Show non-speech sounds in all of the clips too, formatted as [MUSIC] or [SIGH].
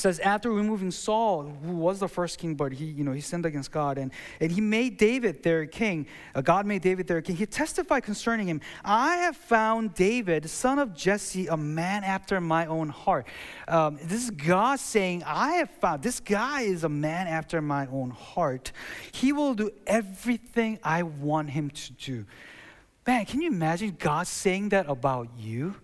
it says after removing Saul, who was the first king, but he, you know, he sinned against God, and, and he made David their king. Uh, God made David their king. He testified concerning him, I have found David, son of Jesse, a man after my own heart. Um, this is God saying, I have found this guy is a man after my own heart. He will do everything I want him to do. Man, can you imagine God saying that about you?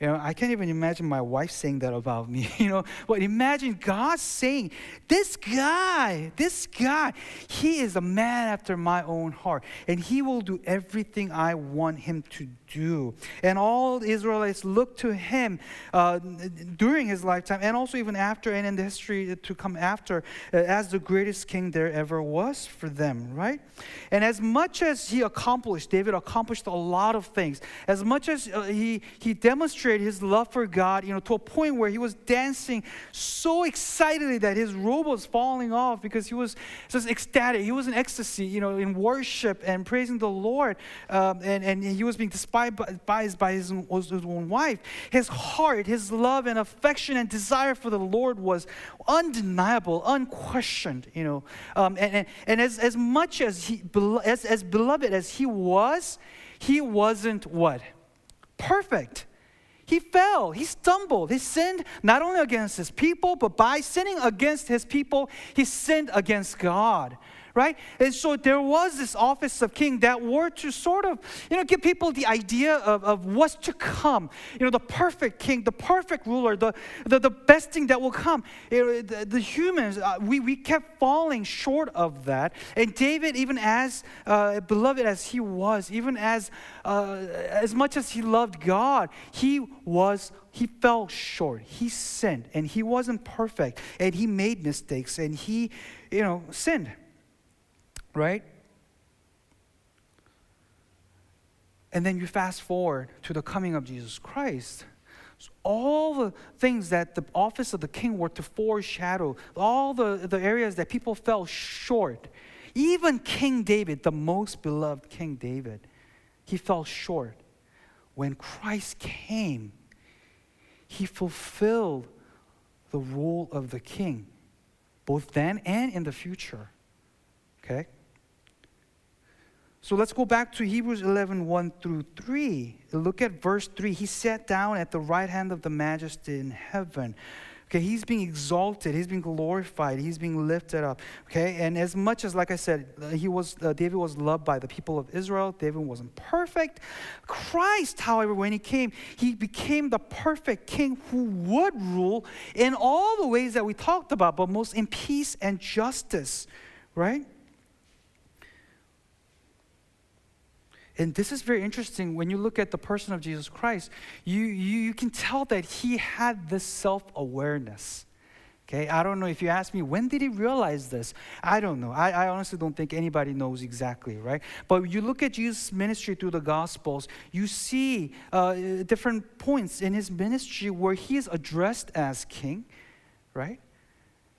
You know, I can't even imagine my wife saying that about me. [LAUGHS] You know, but imagine God saying, This guy, this guy, he is a man after my own heart, and he will do everything I want him to do. And all Israelites looked to him uh, during his lifetime, and also even after, and in the history to come after, uh, as the greatest king there ever was for them, right? And as much as he accomplished, David accomplished a lot of things, as much as uh, he, he demonstrated his love for God, you know, to a point where he was dancing so excitedly that his robe was falling off because he was just ecstatic. He was in ecstasy, you know, in worship and praising the Lord. Um, and, and he was being despised by, by his, his own wife. His heart, his love and affection and desire for the Lord was undeniable, unquestioned, you know. Um, and, and, and as, as much as, he, as, as beloved as he was, he wasn't what? Perfect. He fell, he stumbled, he sinned not only against his people, but by sinning against his people, he sinned against God right? And so there was this office of king that were to sort of, you know, give people the idea of, of what's to come. You know, the perfect king, the perfect ruler, the, the, the best thing that will come. Know, the, the, humans, uh, we, we kept falling short of that. And David, even as uh, beloved as he was, even as, uh, as much as he loved God, he was he fell short. He sinned and he wasn't perfect and he made mistakes and he, you know, sinned right? And then you fast forward to the coming of Jesus Christ. So all the things that the office of the king were to foreshadow, all the, the areas that people fell short, even King David, the most beloved King David, he fell short. When Christ came, he fulfilled the role of the king, both then and in the future. Okay? So let's go back to Hebrews 11, 1 through 3. Look at verse 3. He sat down at the right hand of the majesty in heaven. Okay, he's being exalted, he's being glorified, he's being lifted up. Okay, and as much as, like I said, he was uh, David was loved by the people of Israel. David wasn't perfect. Christ, however, when he came, he became the perfect king who would rule in all the ways that we talked about, but most in peace and justice. Right? And this is very interesting. When you look at the person of Jesus Christ, you, you, you can tell that he had this self awareness. Okay, I don't know if you ask me, when did he realize this? I don't know. I, I honestly don't think anybody knows exactly, right? But you look at Jesus' ministry through the Gospels, you see uh, different points in his ministry where he is addressed as king, right?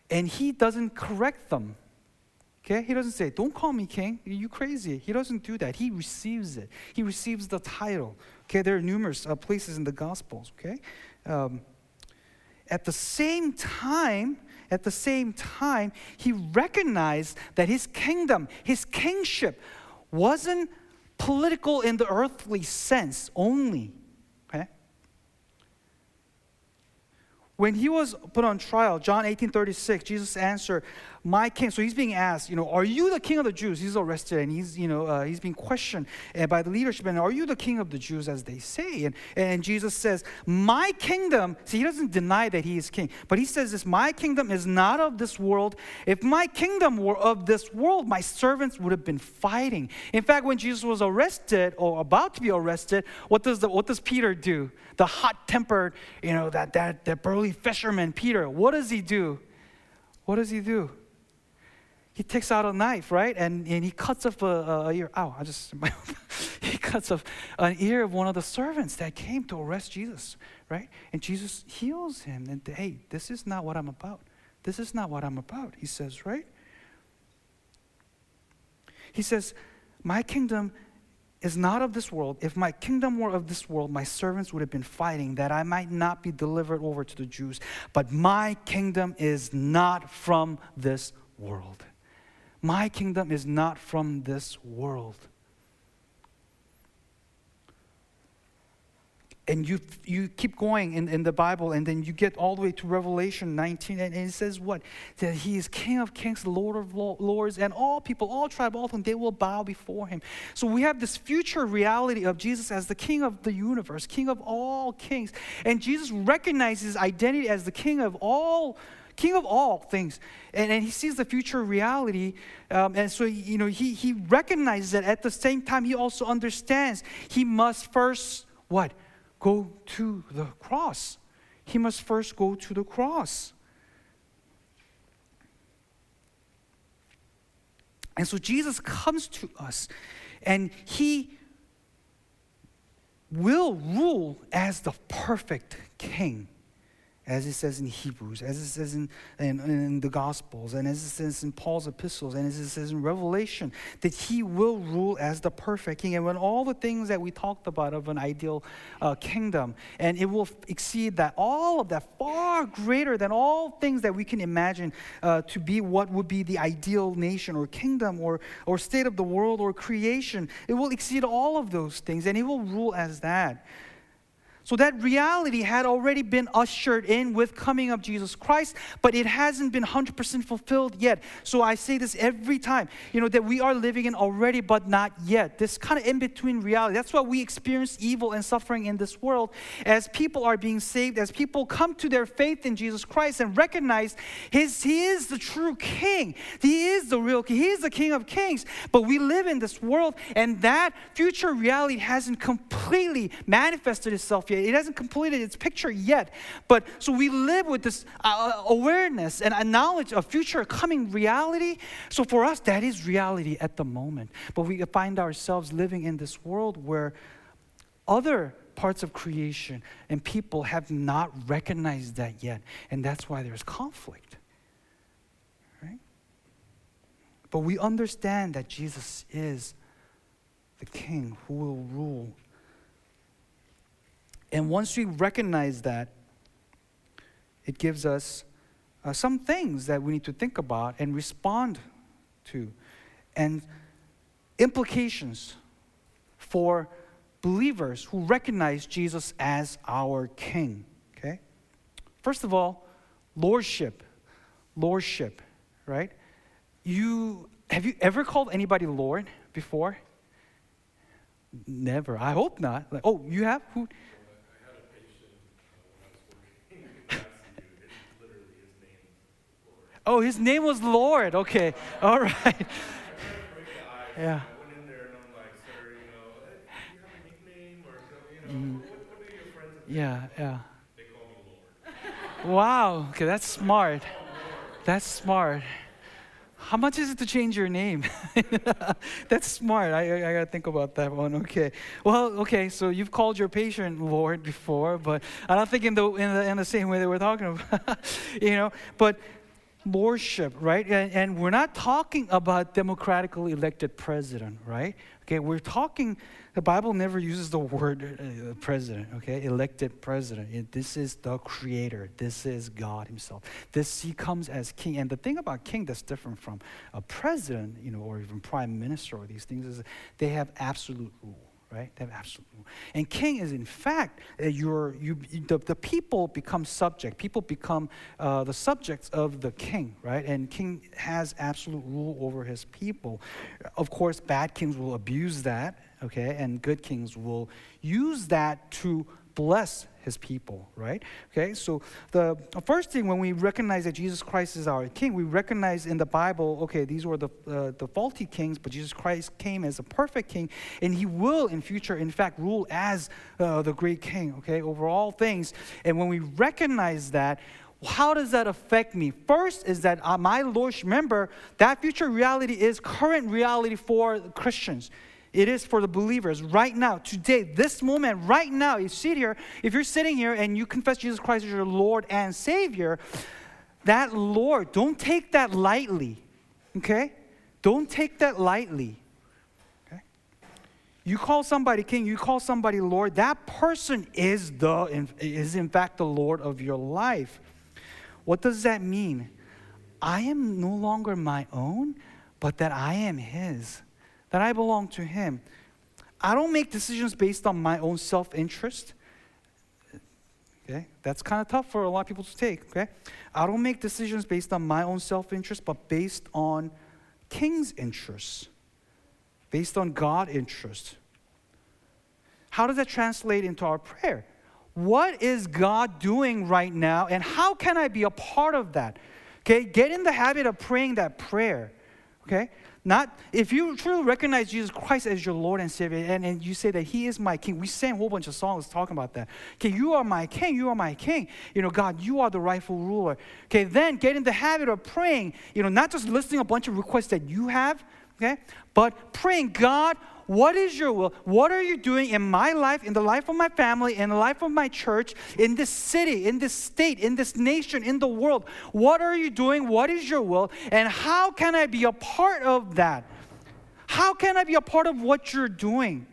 And he doesn't correct them. Okay? He doesn't say, Don't call me king. Are You crazy. He doesn't do that. He receives it. He receives the title. Okay? There are numerous uh, places in the Gospels. Okay? Um, at the same time, at the same time, he recognized that his kingdom, his kingship, wasn't political in the earthly sense only. Okay? When he was put on trial, John 18 36, Jesus answered, my king. So he's being asked, you know, are you the king of the Jews? He's arrested and he's, you know, uh, he's being questioned uh, by the leadership. And are you the king of the Jews, as they say? And, and Jesus says, my kingdom, see, he doesn't deny that he is king, but he says this, my kingdom is not of this world. If my kingdom were of this world, my servants would have been fighting. In fact, when Jesus was arrested or about to be arrested, what does, the, what does Peter do? The hot-tempered, you know, that, that, that burly fisherman, Peter, what does he do? What does he do? He takes out a knife, right? And, and he cuts off a, a ear. Ow, I just, [LAUGHS] he cuts off an ear of one of the servants that came to arrest Jesus, right? And Jesus heals him. And hey, this is not what I'm about. This is not what I'm about, he says, right? He says, My kingdom is not of this world. If my kingdom were of this world, my servants would have been fighting that I might not be delivered over to the Jews. But my kingdom is not from this world. My kingdom is not from this world. and you you keep going in, in the Bible, and then you get all the way to Revelation 19, and, and it says what? That he is King of kings, Lord of lords, and all people, all tribe, all tongue, they will bow before him. So we have this future reality of Jesus as the King of the universe, King of all kings. And Jesus recognizes his identity as the King of all king of all things and, and he sees the future reality um, and so you know he, he recognizes that at the same time he also understands he must first what go to the cross. He must first go to the cross. And so Jesus comes to us and he will rule as the perfect king as it says in Hebrews, as it says in, in, in, the Gospels, and as it says in Paul's epistles, and as it says in Revelation, that he will rule as the perfect king. And when all the things that we talked about of an ideal uh, kingdom, and it will exceed that, all of that, far greater than all things that we can imagine uh, to be what would be the ideal nation or kingdom or, or state of the world or creation. It will exceed all of those things, and he will rule as that. So that reality had already been ushered in with coming of Jesus Christ, but it hasn't been 100% fulfilled yet. So I say this every time, you know, that we are living in already but not yet. This kind of in between reality. That's why we experience evil and suffering in this world as people are being saved, as people come to their faith in Jesus Christ and recognize his he is the true king. He is the real king. He is the king of kings. But we live in this world and that future reality hasn't completely manifested itself yet it hasn't completed its picture yet. But so we live with this uh, uh, awareness and a knowledge of future coming reality. So for us, that is reality at the moment. But we find ourselves living in this world where other parts of creation and people have not recognized that yet. And that's why there's conflict. Right? But we understand that Jesus is the king who will rule and once we recognize that, it gives us uh, some things that we need to think about and respond to, and implications for believers who recognize Jesus as our King. Okay? First of all, lordship. Lordship, right? You have you ever called anybody Lord before? Never. I hope not. Like, oh, you have? Who? Oh, his name was Lord. Okay. All right. [LAUGHS] Mm-hmm. Yeah. Yeah, yeah. They call him Lord. Wow. Okay, that's smart. That's smart. How much is it to change your name? [LAUGHS] That's smart. I, I, I got to think about that one. Okay. Well, okay. So you've called your patient Lord before, but I don't think in the in the, in the same way that we're talking about. [LAUGHS] you know, but lordship, right? And, and, we're not talking about democratically elected president, right? Okay, we're talking, the Bible never uses the word uh, president, okay? Elected president. It, this is the creator. This is God himself. This, he comes as king. And the thing about king that's different from a president, you know, or even prime minister or these things is they have absolute rule right? Have absolute rule. And king is, in fact, your, you, the, the people become subject. People become uh, the subjects of the king, right? And king has absolute rule over his people. Of course, bad kings will abuse that, okay? And good kings will use that to bless his people, right? Okay, so the first thing when we recognize that Jesus Christ is our king, we recognize in the Bible, okay, these were the, uh, the faulty kings, but Jesus Christ came as a perfect king, and he will in future, in fact, rule as uh, the great king, okay, over all things. And when we recognize that, how does that affect me? First is that uh, my Lord, remember, that future reality is current reality for Christians. It is for the believers right now, today, this moment, right now. You sit here, if you're sitting here and you confess Jesus Christ as your Lord and Savior, that Lord, don't take that lightly, okay? Don't take that lightly. Okay? You call somebody king, you call somebody Lord, that person is the is in fact the Lord of your life. What does that mean? I am no longer my own, but that I am his. That I belong to him. I don't make decisions based on my own self-interest. Okay? That's kind of tough for a lot of people to take, okay? I don't make decisions based on my own self-interest, but based on king's interests based on God interest. How does that translate into our prayer? What is God doing right now, and how can I be a part of that? Okay, get in the habit of praying that prayer. Okay, not if you truly recognize Jesus Christ as your Lord and Savior, and, and you say that He is my King. We sang a whole bunch of songs talking about that. Okay, you are my King. You are my King. You know, God, you are the rightful ruler. Okay, then get in the habit of praying. You know, not just listing a bunch of requests that you have, okay? But praying, God, what is your will? What are you doing in my life, in the life of my family, in the life of my church, in this city, in this state, in this nation, in the world? What are you doing? What is your will? And how can I be a part of that? How can I be a part of what you're doing?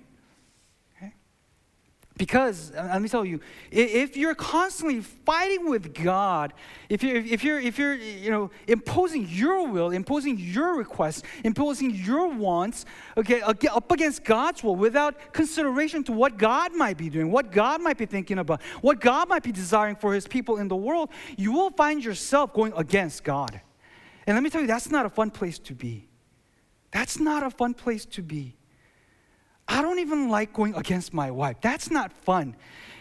Because uh, let me tell you, if you're constantly fighting with God, if you're, if you're, if you're you know, imposing your will, imposing your requests, imposing your wants, okay, up against God's will without consideration to what God might be doing, what God might be thinking about, what God might be desiring for his people in the world, you will find yourself going against God. And let me tell you, that's not a fun place to be. That's not a fun place to be. I don't even like going against my wife. That's not fun.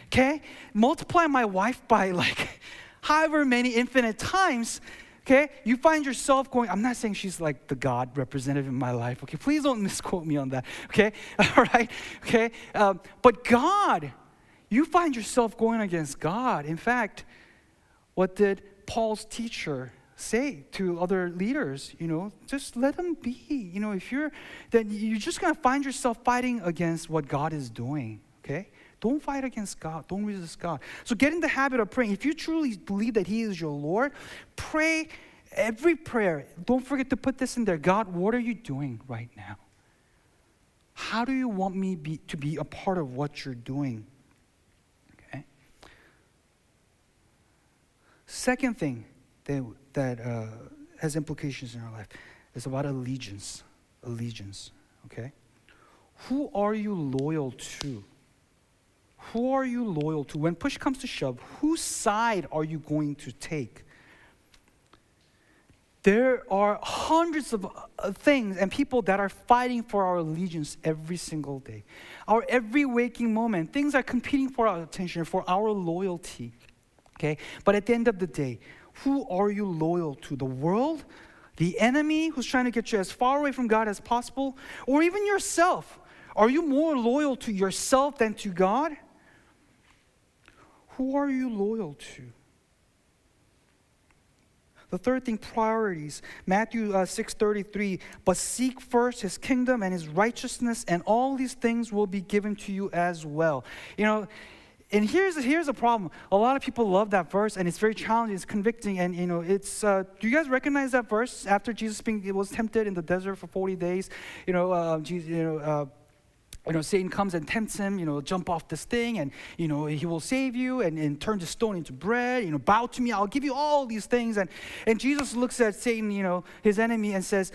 Okay? Multiply my wife by like [LAUGHS] however many infinite times. Okay? You find yourself going, I'm not saying she's like the God representative in my life. Okay? Please don't [LAUGHS] misquote me on that. Okay? [LAUGHS] All right? Okay? Um, but God, you find yourself going against God. In fact, what did Paul's teacher say to other leaders, you know, just let them be. You know, if you're, then you're just going to find yourself fighting against what God is doing, okay? Don't fight against God. Don't resist God. So get in the habit of praying. If you truly believe that He is your Lord, pray every prayer. Don't forget to put this in there God, what are you doing right now? How do you want me be, to be a part of what you're doing? Okay. Second thing that that uh, has implications in our life. It's about allegiance. Allegiance, okay? Who are you loyal to? Who are you loyal to? When push comes to shove, whose side are you going to take? There are hundreds of uh, things and people that are fighting for our allegiance every single day. Our every waking moment, things are competing for our attention, for our loyalty. Okay? But at the end of the day, who are you loyal to? The world? The enemy who's trying to get you as far away from God as possible? Or even yourself? Are you more loyal to yourself than to God? Who are you loyal to? The third thing, priorities. Matthew uh, 6.33, but seek first his kingdom and his righteousness, and all these things will be given to you as well. You know, and here's, here's a problem. A lot of people love that verse, and it's very challenging. It's convicting, and you know, it's. Uh, do you guys recognize that verse? After Jesus being, was tempted in the desert for 40 days, you know, uh, Jesus, you know. Uh, you know, Satan comes and tempts him, you know, jump off this thing and, you know, he will save you and, and turn the stone into bread, you know, bow to me, I'll give you all these things. And, and Jesus looks at Satan, you know, his enemy, and says,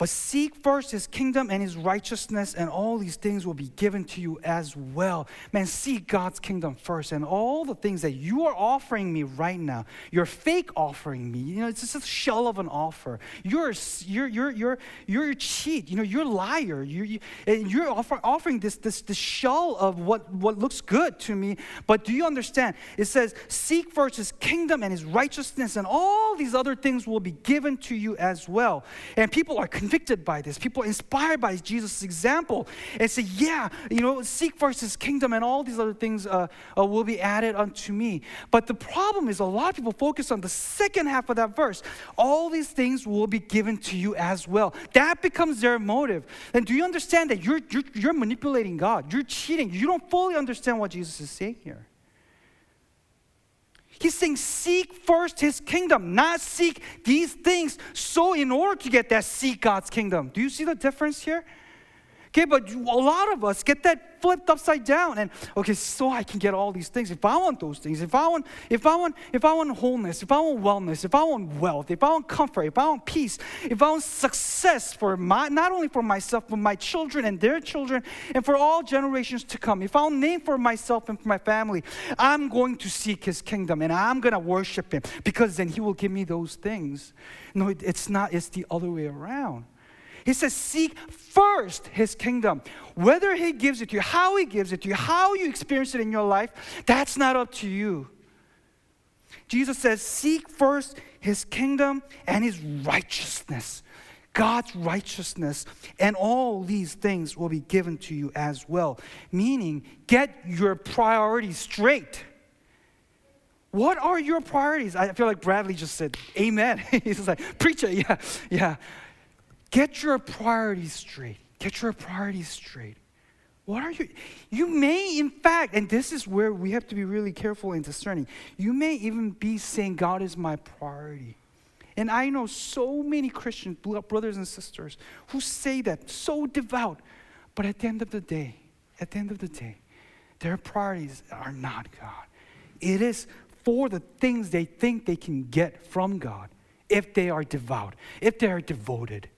but seek first his kingdom and his righteousness, and all these things will be given to you as well. Man, seek God's kingdom first, and all the things that you are offering me right now, you're fake offering me. You know, it's just a shell of an offer. You're you're you're you're you're a cheat. You know, you're a liar. You, you and you're offer, offering this this this shell of what what looks good to me. But do you understand? It says, seek first his kingdom and his righteousness, and all these other things will be given to you as well. And people are convicted by this. People inspired by Jesus' example and say, Yeah, you know, seek first his kingdom and all these other things uh, uh, will be added unto me. But the problem is, a lot of people focus on the second half of that verse. All these things will be given to you as well. That becomes their motive. And do you understand that you're, you're, you're manipulating God? You're cheating. You don't fully understand what Jesus is saying here. He's saying, seek first his kingdom, not seek these things. So, in order to get that, seek God's kingdom. Do you see the difference here? Okay, but a lot of us get that flipped upside down. And okay, so I can get all these things. If I want those things, if I want, if I want, if I want wholeness, if I want wellness, if I want wealth, if I want comfort, if I want peace, if I want success for my not only for myself, but my children and their children, and for all generations to come, if I want name for myself and for my family, I'm going to seek his kingdom and I'm gonna worship him because then he will give me those things. No, it's not, it's the other way around. He says, Seek first his kingdom. Whether he gives it to you, how he gives it to you, how you experience it in your life, that's not up to you. Jesus says, Seek first his kingdom and his righteousness. God's righteousness, and all these things will be given to you as well. Meaning, get your priorities straight. What are your priorities? I feel like Bradley just said, Amen. [LAUGHS] He's like, Preacher, yeah, yeah. Get your priorities straight. Get your priorities straight. What are you? You may, in fact, and this is where we have to be really careful and discerning, you may even be saying, God is my priority. And I know so many Christian brothers and sisters who say that, so devout, but at the end of the day, at the end of the day, their priorities are not God. It is for the things they think they can get from God if they are devout, if they are devoted.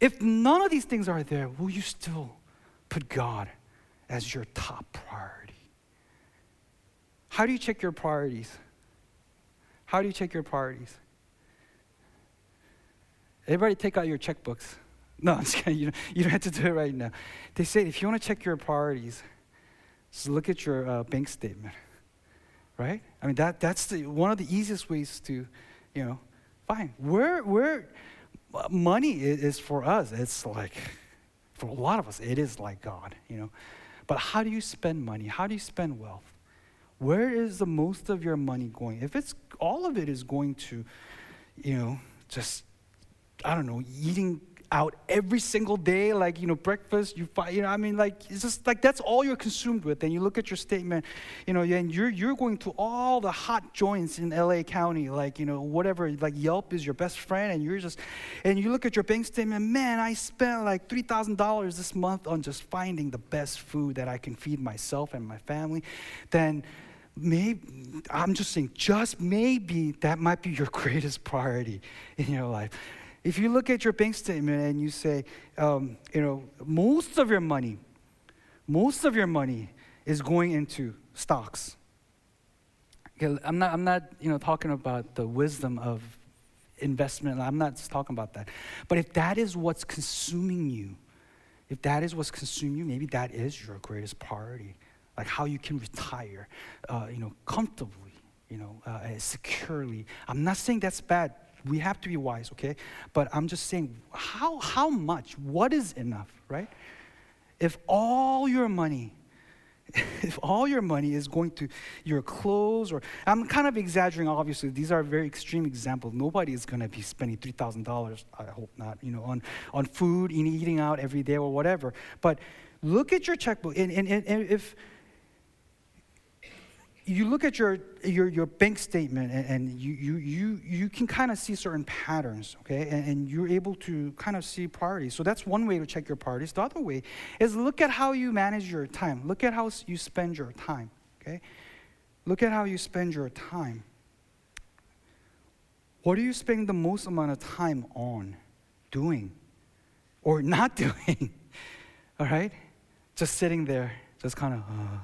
If none of these things are there, will you still put God as your top priority? How do you check your priorities? How do you check your priorities? Everybody take out your checkbooks. [LAUGHS] No, I'm just kidding. You, you don't have to do it right now. They say if you want to check your priorities, just look at your uh, bank statement, right? I mean, that, that's the, one of the easiest ways to, you know, fine. Where, where, money is for us, it's like, for a lot of us, it is like God, you know. But how do you spend money? How do you spend wealth? Where is the most of your money going? If it's all of it is going to, you know, just, I don't know, eating out every single day, like, you know, breakfast, you find, you know, I mean, like, it's just like that's all you're consumed with. And you look at your statement, you know, and you're, you're going to all the hot joints in LA County, like, you know, whatever, like Yelp is your best friend, and you're just, and you look at your bank statement, man, I spent like $3,000 this month on just finding the best food that I can feed myself and my family, then maybe, I'm just saying, just maybe that might be your [LAUGHS] greatest priority in your life. If you look at your bank statement and you say, um, you know, most of your money, most of your money is going into stocks. Okay, I'm not, I'm not, you know, talking about the wisdom of investment. I'm not talking about that. But if that is what's consuming you, if that is what's consuming you, maybe that is your greatest priority. Like how you can retire, uh, you know, comfortably, you know, uh, securely. I'm not saying that's bad we have to be wise, okay? But I'm just saying, how, how much? What is enough, right? If all your money, [LAUGHS] if all your money is going to your clothes, or I'm kind of exaggerating, obviously, these are very extreme examples. Nobody is going to be spending $3,000, I hope not, you know, on, on food, eating out every day or whatever. But look at your checkbook, and, and, and if, you look at your, your, your bank statement and, and you, you, you, you can kind of see certain patterns, okay? And, and, you're able to kind of see priorities. So that's one way to check your priorities. The other way is look at how you manage your time. Look at how you spend your time, okay? Look at how you spend your time. What are you spending the most amount of time on doing or not [LAUGHS] doing? All right? Just sitting there, just kind of, uh,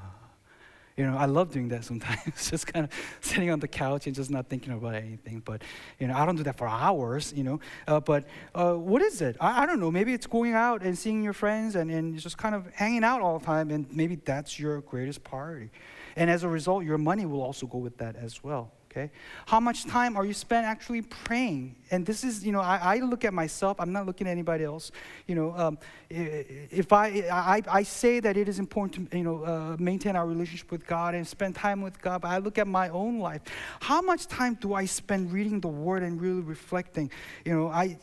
you know, I love doing that sometimes, [LAUGHS] just kind of sitting on the couch and just not thinking about anything. But, you know, I don't do that for hours, you know. Uh, but uh, what is it? I, I, don't know. Maybe it's going out and seeing your friends and, and just kind of hanging out all the time, and maybe that's your greatest priority. And as a result, your money will also go with that as well okay? How much time are you spent actually praying? And this is, you know, I, I look at myself, I'm not looking at anybody else. You know, um, if I, I, I say that it is important to, you know, uh, maintain our relationship with God and spend time with God, but I look at my own life. How much time do I spend reading the Word and really reflecting? You know, I,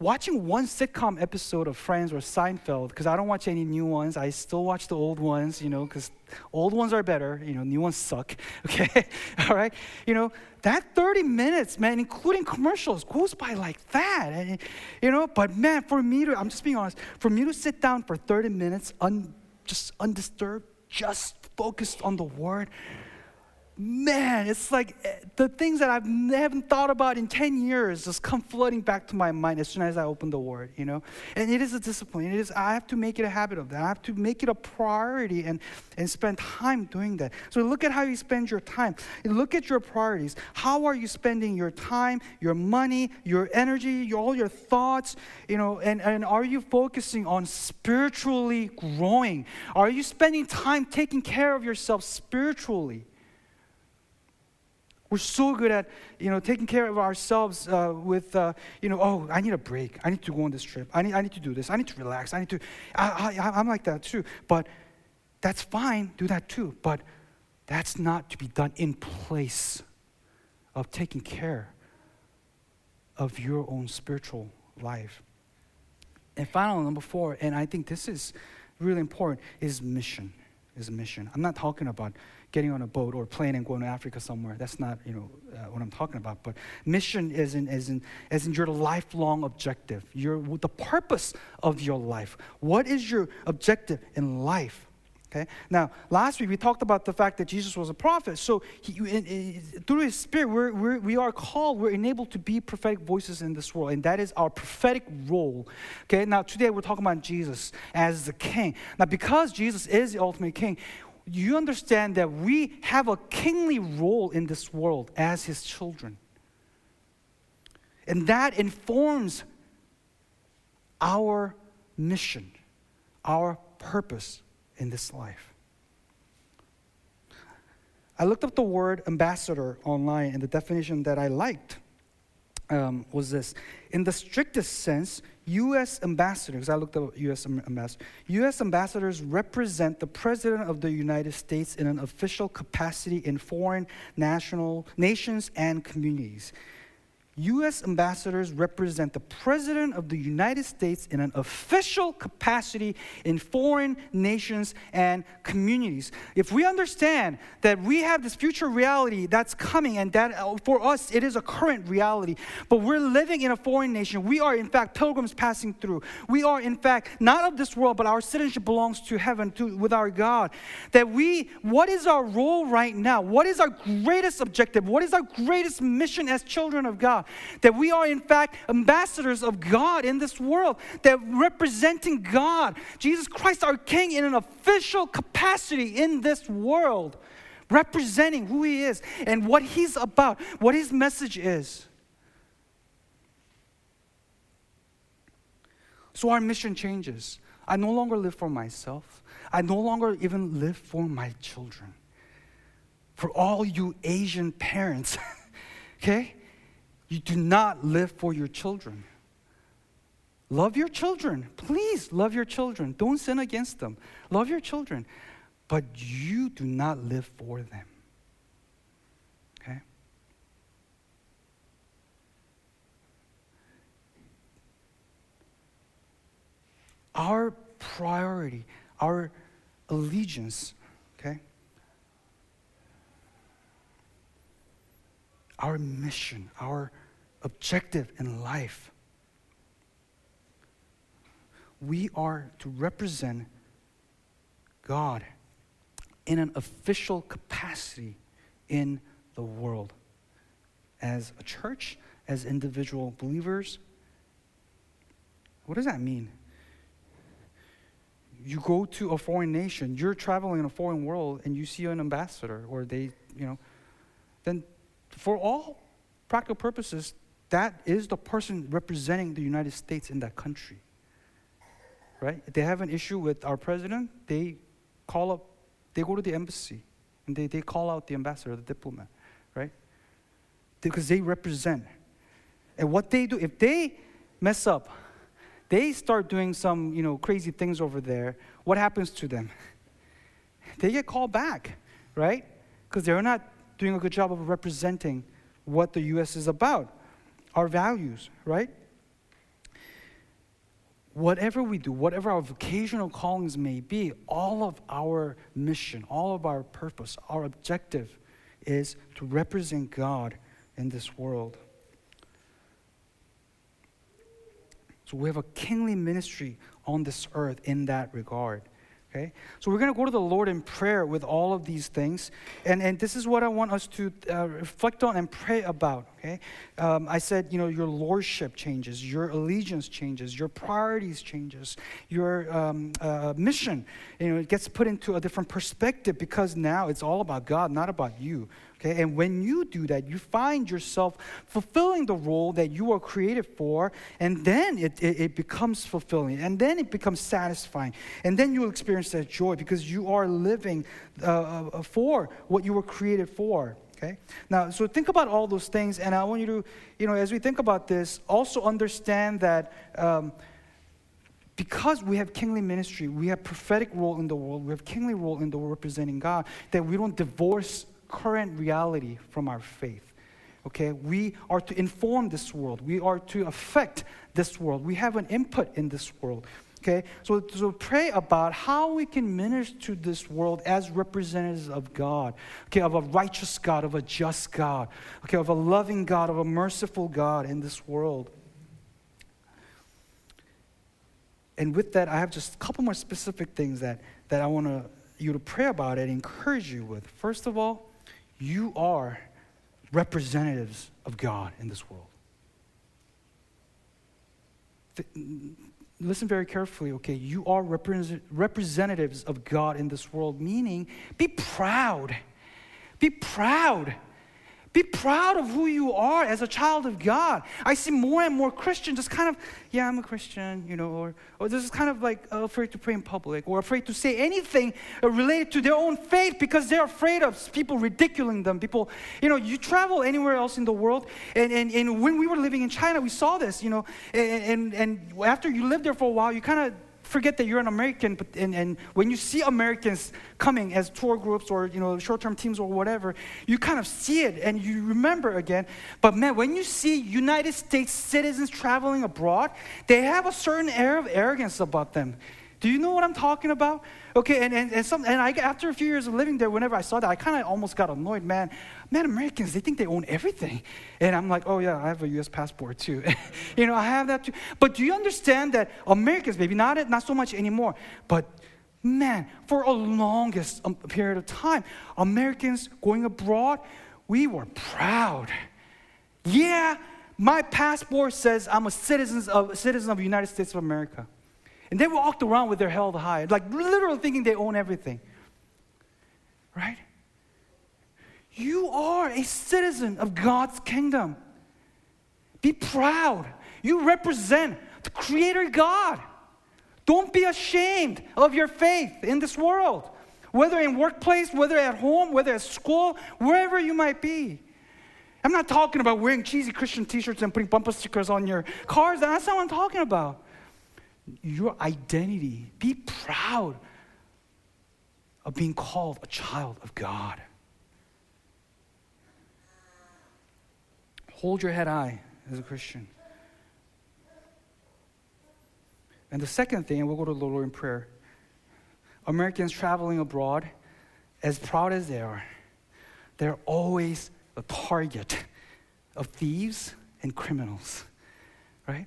watching one sitcom episode of Friends or Seinfeld, because I don't watch any new ones. I still watch the old ones, you know, because old ones are better. You know, new ones suck. [LAUGHS] Okay, all right. You know, that 30 minutes, man, including commercials, goes by like that. And, you know, but man, for me to, I'm just being honest, for me to sit down for 30 minutes, un, just undisturbed, just focused on the Word man, it's like eh, the things that I've haven't thought about in 10 years just come flooding back to my mind as soon as I open the word, you know? And it is a discipline. It is, I have to make it a habit of that. I have to make it a priority and, and spend time doing that. So look at how you spend your time. Look at your priorities. How are you spending your time, your money, your energy, your, all your thoughts, you know, and, and are you focusing on spiritually growing? Are you spending time taking care of yourself spiritually? We're so good at, you know, taking care of ourselves uh, with, uh, you know, oh, I need a break. I need to go on this trip. I need, I need to do this. I need to relax. I need to, I, I, I'm like that too. But that's fine. Do that too. But that's not to be done in place of taking care of your own spiritual life. And finally, number four, and I think this is really important, is mission. Is mission. I'm not talking about getting on a boat or plane and going to Africa somewhere. That's not, you know, uh, what I'm talking about. But mission is in, is is your lifelong objective, your, the purpose of your life. What is your objective in life? Okay. Now, last week we talked about the fact that Jesus was a prophet. So, he, in, in, through His Spirit, we're, we're, we are called, we're enabled to be prophetic voices in this world, and that is our prophetic role. Okay. Now, today we're talking about Jesus as the King. Now, because Jesus is the ultimate King, you understand that we have a kingly role in this world as his children. And that informs our mission, our purpose in this life. I looked up the word ambassador online, and the definition that I liked um, was this In the strictest sense, U.S. ambassadors, I looked up U.S. ambassadors, U.S. ambassadors represent the President of the United States in an official capacity in foreign national nations and communities. U.S. ambassadors represent the President of the United States in an official capacity in foreign nations and communities. If we understand that we have this future reality that's coming and that uh, for us it is a current reality, but we're living in a foreign nation, we are in fact pilgrims passing through. We are in fact not of this world, but our citizenship belongs to heaven to, with our God. That we, what is our role right now? What is our greatest objective? What is our greatest mission as children of God? That we are, in fact, ambassadors of God in this world, that representing God, Jesus Christ, our King, in an official capacity in this world, representing who He is and what He's about, what His message is. So our mission changes. I no longer live for myself. I no longer even live for my children. For all you Asian parents, [LAUGHS] okay? You do not live for your children. Love your children. Please love your children. Don't sin against them. Love your children. But you do not live for them. Okay? Our priority, our allegiance, okay? Our mission, our objective in life. We are to represent God in an official capacity in the world as a church, as individual believers. What does that mean? You go to a foreign nation, you're traveling in a foreign world, and you see an ambassador, or they, you know, then for all practical purposes, that is the person representing the United States in that country. Right? If they have an issue with our president, they call up, they go to the embassy and they, they call out the ambassador, the diplomat, right? Because they represent. And what they do, if they mess up, they start doing some, you know, crazy things over there, what happens to them? [LAUGHS] They get called back, right? Because they're not doing a good job of representing what the U.S. is about, our values, right? whatever we do, whatever our vocational callings may be, all of our mission, all of our purpose, our objective is to represent God in this world. So we have a kingly ministry on this earth in that regard. Okay? So we're going to go to the Lord in prayer with all of these things. And, and this is what I want us to uh, reflect on and pray about. Okay? Um, I said, you know, your lordship changes, your allegiance changes, your priorities changes, your um, uh, mission, you know, it gets put into a different perspective because now it's all about God, not about you. Okay? And when you do that, you find yourself fulfilling the role that you were created for, and then it, it, it, becomes fulfilling, and then it becomes satisfying. And then you'll experience that joy because you are living uh, uh, for what you were created for. Okay? Now, so think about all those things, and I want you to, you know, as we think about this, also understand that. Um, because we have kingly ministry, we have prophetic role in the world, we have kingly role in the world representing God, that we don't divorce current reality from our faith. Okay, we are to inform this world. We are to affect this world. We have an input in this world. Okay, so, so pray about how we can minister to this world as representatives of God. Okay, of a righteous God, of a just God. Okay, of a loving God, of a merciful God in this world. And with that, I have just a couple more specific things that, that I want to, you to pray about and encourage you with. First of all, you are representatives of God in this world. Listen very carefully, okay? You are representatives of God in this world, meaning be proud. Be proud be proud of who you are as a child of God. I see more and more Christians just kind of, yeah, I'm a Christian, you know, or, or just kind of like uh, afraid to pray in public or afraid to say anything uh, related to their own faith because they're afraid of people ridiculing them. People, you know, you travel anywhere else in the world, and, and, and when we were living in China, we saw this, you know, and, and, and after you live there for a while, you kind of forget that you're an American, but, and, and when you see Americans coming as tour groups or you know short-term teams or whatever, you kind of see it and you remember again. But man, when you see United States citizens traveling abroad, they have a certain air of arrogance about them. Do you know what I'm talking about? Okay, and, and, and, some, and I, after a few years of living there, whenever I saw that, I kind of almost got annoyed. Man, man, Americans, they think they own everything. And I'm like, oh, yeah, I have a U.S. passport too. [LAUGHS] you know, I have that too. But do you understand that Americans, maybe not, not so much anymore, but man, for a longest um, period of time, Americans going abroad, we were proud. Yeah, my passport says I'm a citizen of, citizen of the United States of America. And they walked around with their head high, like literally thinking they own everything. Right? You are a citizen of God's kingdom. Be proud. You represent the Creator God. Don't be ashamed of your faith in this world, whether in workplace, whether at home, whether at school, wherever you might be. I'm not talking about wearing cheesy Christian t-shirts and putting bumper stickers on your cars. That's not what I'm talking about your identity. Be proud of being called a child of God. Hold your head high as a Christian. And the second thing, and we'll go to the Lord in prayer Americans traveling abroad, as proud as they are, they're always a target of thieves and criminals, right?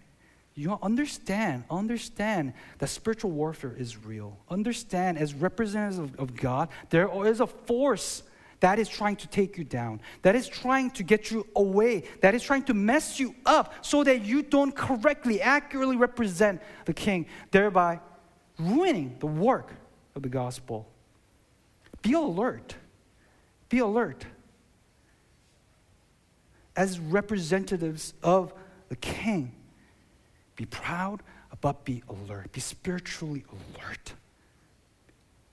You understand, understand that spiritual warfare is real. Understand, as representatives of, of, God, there is a force that is trying to take you down, that is trying to get you away, that is trying to mess you up so that you don't correctly, accurately represent the King, thereby ruining the work of the gospel. Be alert. Be alert. As representatives of the King, be proud, but be alert. Be spiritually alert.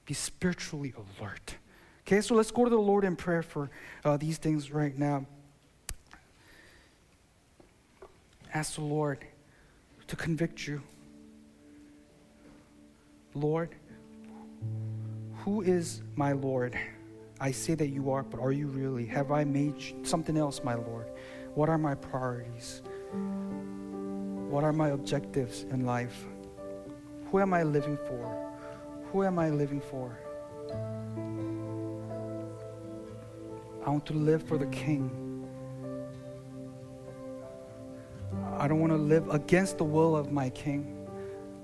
Be spiritually alert. Okay, so let's go to the Lord in prayer for uh, these things right now. Ask the Lord to convict you. Lord, who is my Lord? I say that you are, but are you really? Have I made something else, my Lord? What are my priorities? What are my objectives in life? Who am I living for? Who am I living for? I want to live for the King. I don't want to live against the will of my King.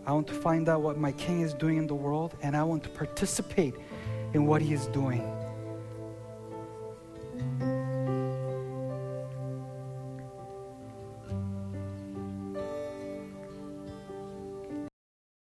I want to find out what my King is doing in the world, and I want to participate in what He is doing.